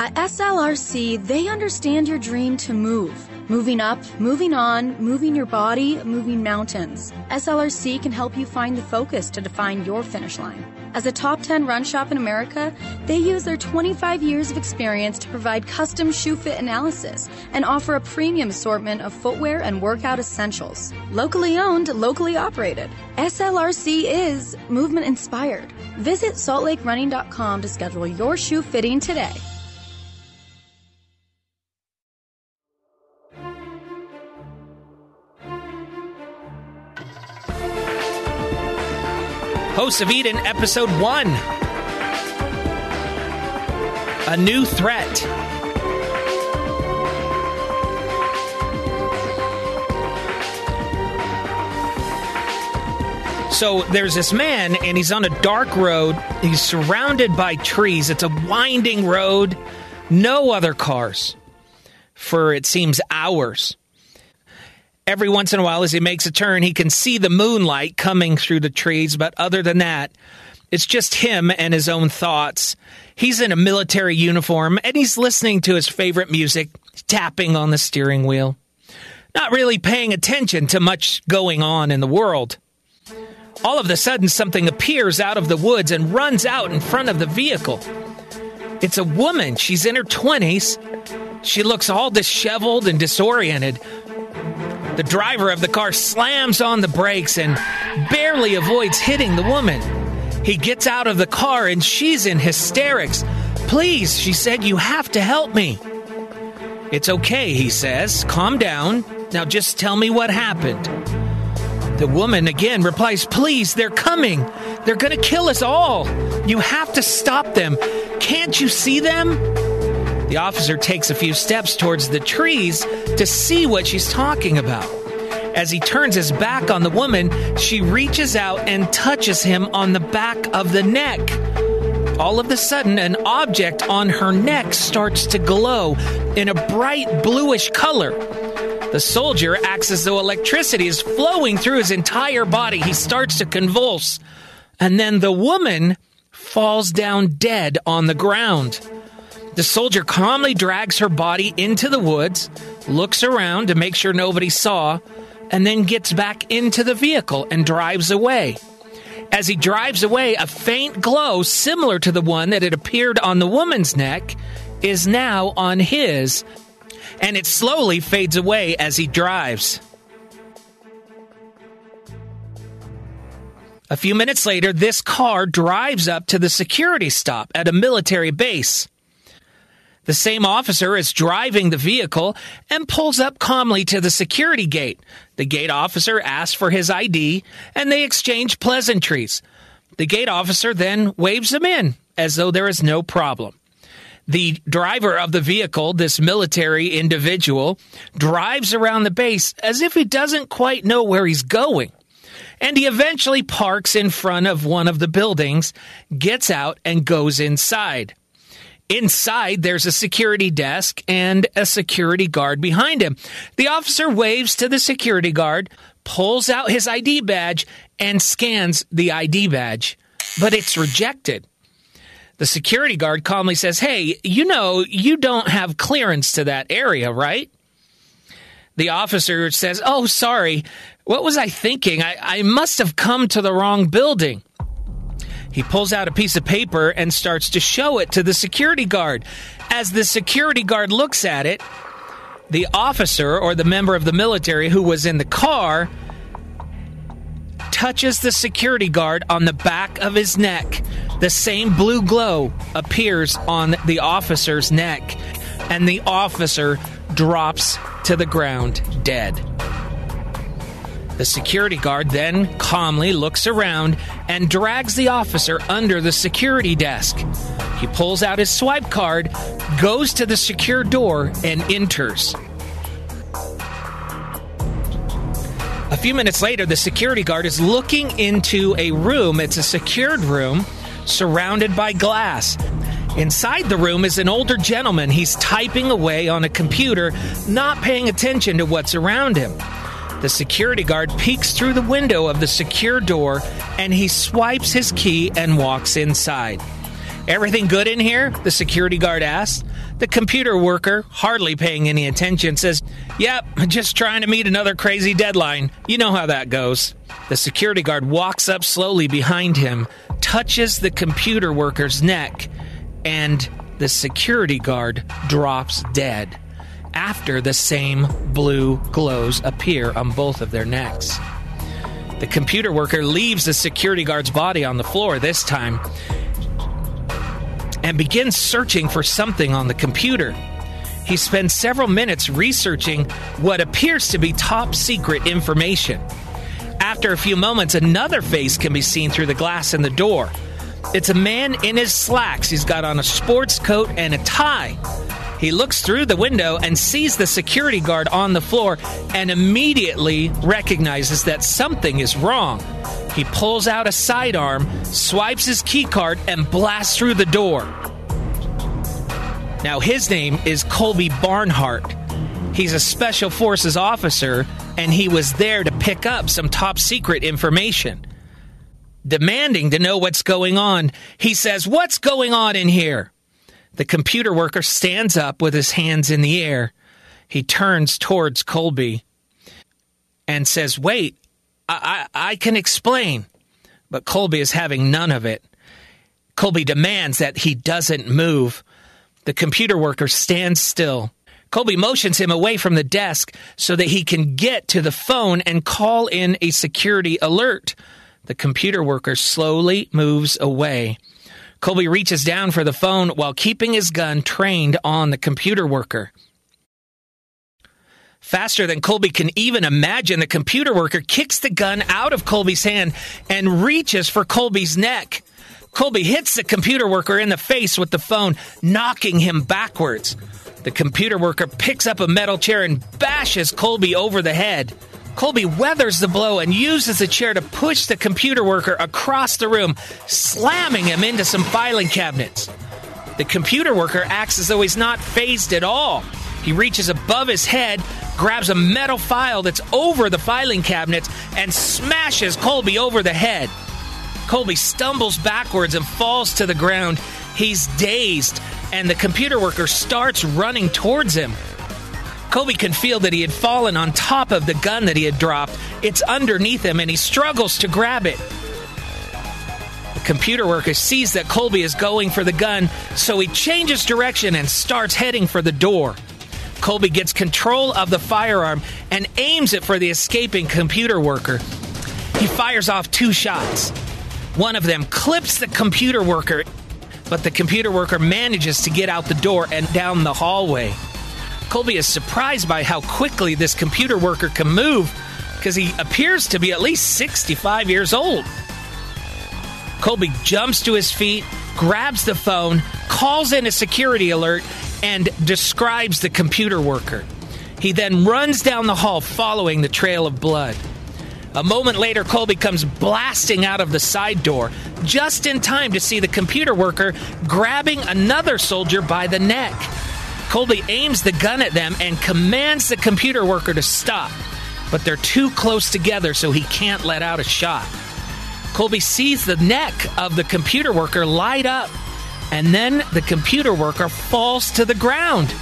At SLRC, they understand your dream to move. Moving up, moving on, moving your body, moving mountains. SLRC can help you find the focus to define your finish line. As a top 10 run shop in America, they use their 25 years of experience to provide custom shoe fit analysis and offer a premium assortment of footwear and workout essentials. Locally owned, locally operated. SLRC is movement inspired. Visit saltlakerunning.com to schedule your shoe fitting today. Hosts of Eden, Episode 1 A New Threat. So there's this man, and he's on a dark road. He's surrounded by trees. It's a winding road, no other cars for it seems hours. Every once in a while, as he makes a turn, he can see the moonlight coming through the trees, but other than that, it's just him and his own thoughts. He's in a military uniform and he's listening to his favorite music, tapping on the steering wheel, not really paying attention to much going on in the world. All of a sudden, something appears out of the woods and runs out in front of the vehicle. It's a woman. She's in her 20s. She looks all disheveled and disoriented. The driver of the car slams on the brakes and barely avoids hitting the woman. He gets out of the car and she's in hysterics. Please, she said, you have to help me. It's okay, he says. Calm down. Now just tell me what happened. The woman again replies, Please, they're coming. They're going to kill us all. You have to stop them. Can't you see them? The officer takes a few steps towards the trees to see what she's talking about. As he turns his back on the woman, she reaches out and touches him on the back of the neck. All of a sudden, an object on her neck starts to glow in a bright bluish color. The soldier acts as though electricity is flowing through his entire body. He starts to convulse. And then the woman falls down dead on the ground. The soldier calmly drags her body into the woods, looks around to make sure nobody saw, and then gets back into the vehicle and drives away. As he drives away, a faint glow similar to the one that had appeared on the woman's neck is now on his, and it slowly fades away as he drives. A few minutes later, this car drives up to the security stop at a military base. The same officer is driving the vehicle and pulls up calmly to the security gate. The gate officer asks for his ID and they exchange pleasantries. The gate officer then waves them in as though there is no problem. The driver of the vehicle, this military individual, drives around the base as if he doesn't quite know where he's going. And he eventually parks in front of one of the buildings, gets out, and goes inside. Inside, there's a security desk and a security guard behind him. The officer waves to the security guard, pulls out his ID badge, and scans the ID badge, but it's rejected. The security guard calmly says, Hey, you know, you don't have clearance to that area, right? The officer says, Oh, sorry. What was I thinking? I, I must have come to the wrong building. He pulls out a piece of paper and starts to show it to the security guard. As the security guard looks at it, the officer or the member of the military who was in the car touches the security guard on the back of his neck. The same blue glow appears on the officer's neck, and the officer drops to the ground dead. The security guard then calmly looks around and drags the officer under the security desk. He pulls out his swipe card, goes to the secure door, and enters. A few minutes later, the security guard is looking into a room. It's a secured room surrounded by glass. Inside the room is an older gentleman. He's typing away on a computer, not paying attention to what's around him. The security guard peeks through the window of the secure door and he swipes his key and walks inside. Everything good in here? The security guard asks. The computer worker, hardly paying any attention, says, Yep, just trying to meet another crazy deadline. You know how that goes. The security guard walks up slowly behind him, touches the computer worker's neck, and the security guard drops dead after the same blue glows appear on both of their necks. The computer worker leaves the security guard's body on the floor this time and begins searching for something on the computer. He spends several minutes researching what appears to be top secret information. After a few moments, another face can be seen through the glass in the door. It's a man in his slacks. He's got on a sports coat and a tie. He looks through the window and sees the security guard on the floor and immediately recognizes that something is wrong. He pulls out a sidearm, swipes his keycard, and blasts through the door. Now, his name is Colby Barnhart. He's a special forces officer, and he was there to pick up some top secret information. Demanding to know what's going on, he says, What's going on in here? The computer worker stands up with his hands in the air. He turns towards Colby and says, Wait, I, I, I can explain. But Colby is having none of it. Colby demands that he doesn't move. The computer worker stands still. Colby motions him away from the desk so that he can get to the phone and call in a security alert. The computer worker slowly moves away. Colby reaches down for the phone while keeping his gun trained on the computer worker. Faster than Colby can even imagine, the computer worker kicks the gun out of Colby's hand and reaches for Colby's neck. Colby hits the computer worker in the face with the phone, knocking him backwards. The computer worker picks up a metal chair and bashes Colby over the head. Colby weathers the blow and uses the chair to push the computer worker across the room, slamming him into some filing cabinets. The computer worker acts as though he's not fazed at all. He reaches above his head, grabs a metal file that's over the filing cabinets, and smashes Colby over the head. Colby stumbles backwards and falls to the ground. He's dazed, and the computer worker starts running towards him. Colby can feel that he had fallen on top of the gun that he had dropped. It's underneath him, and he struggles to grab it. The computer worker sees that Colby is going for the gun, so he changes direction and starts heading for the door. Colby gets control of the firearm and aims it for the escaping computer worker. He fires off two shots. One of them clips the computer worker, but the computer worker manages to get out the door and down the hallway. Colby is surprised by how quickly this computer worker can move because he appears to be at least 65 years old. Colby jumps to his feet, grabs the phone, calls in a security alert, and describes the computer worker. He then runs down the hall following the trail of blood. A moment later, Colby comes blasting out of the side door, just in time to see the computer worker grabbing another soldier by the neck. Colby aims the gun at them and commands the computer worker to stop, but they're too close together so he can't let out a shot. Colby sees the neck of the computer worker light up, and then the computer worker falls to the ground.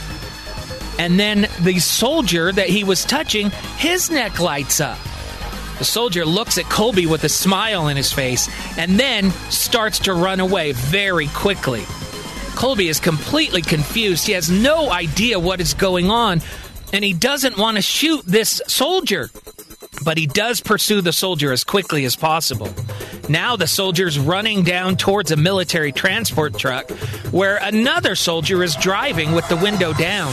And then the soldier that he was touching, his neck lights up. The soldier looks at Colby with a smile in his face and then starts to run away very quickly. Colby is completely confused. He has no idea what is going on, and he doesn't want to shoot this soldier. But he does pursue the soldier as quickly as possible. Now the soldier's running down towards a military transport truck where another soldier is driving with the window down.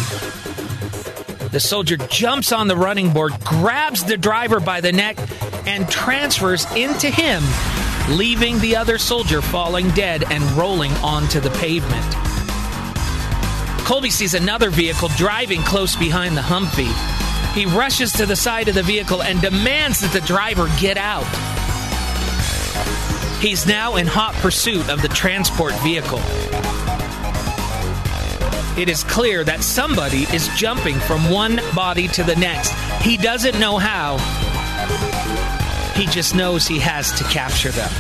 The soldier jumps on the running board, grabs the driver by the neck, and transfers into him, leaving the other soldier falling dead and rolling onto the pavement. Colby sees another vehicle driving close behind the Humvee. He rushes to the side of the vehicle and demands that the driver get out. He's now in hot pursuit of the transport vehicle. It is clear that somebody is jumping from one body to the next. He doesn't know how. He just knows he has to capture them.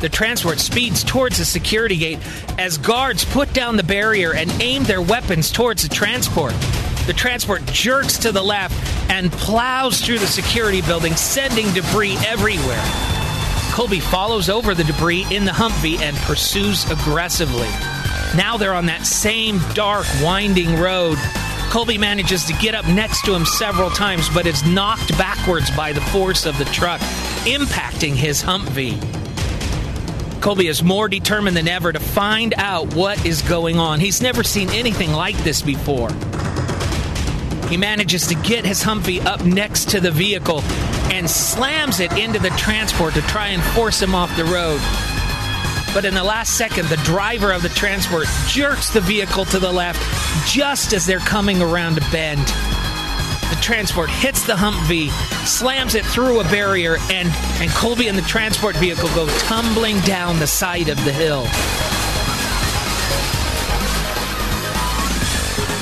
The transport speeds towards the security gate as guards put down the barrier and aim their weapons towards the transport. The transport jerks to the left and plows through the security building, sending debris everywhere. Colby follows over the debris in the Humvee and pursues aggressively. Now they're on that same dark, winding road. Colby manages to get up next to him several times, but is knocked backwards by the force of the truck, impacting his Humvee. Colby is more determined than ever to find out what is going on. He's never seen anything like this before. He manages to get his Humvee up next to the vehicle and slams it into the transport to try and force him off the road. But in the last second, the driver of the transport jerks the vehicle to the left just as they're coming around a bend. The transport hits the Humvee, slams it through a barrier, and, and Colby and the transport vehicle go tumbling down the side of the hill.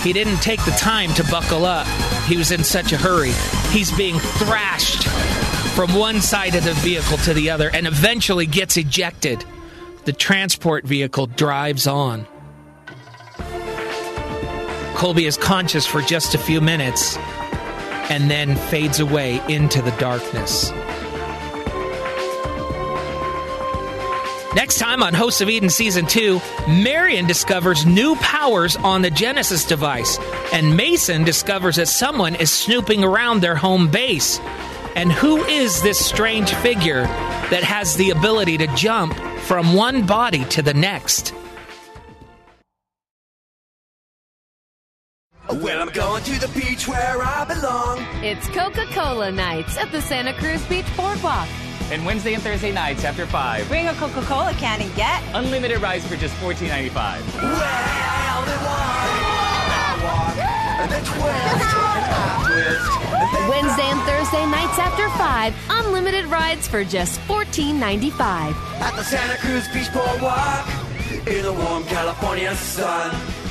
He didn't take the time to buckle up. He was in such a hurry. He's being thrashed from one side of the vehicle to the other and eventually gets ejected. The transport vehicle drives on. Colby is conscious for just a few minutes and then fades away into the darkness. Next time on Hosts of Eden Season 2, Marion discovers new powers on the Genesis device, and Mason discovers that someone is snooping around their home base. And who is this strange figure that has the ability to jump from one body to the next? Well, I'm going to the beach where I belong. It's Coca Cola nights at the Santa Cruz Beach Boardwalk. And Wednesday and Thursday nights after 5. Bring a Coca Cola can and get unlimited rides for just $14.95. Well, then I walk, and then twist, and I twist. Wednesday and Thursday nights after 5. Unlimited rides for just $14.95. At the Santa Cruz Beach Boardwalk, in the warm California sun.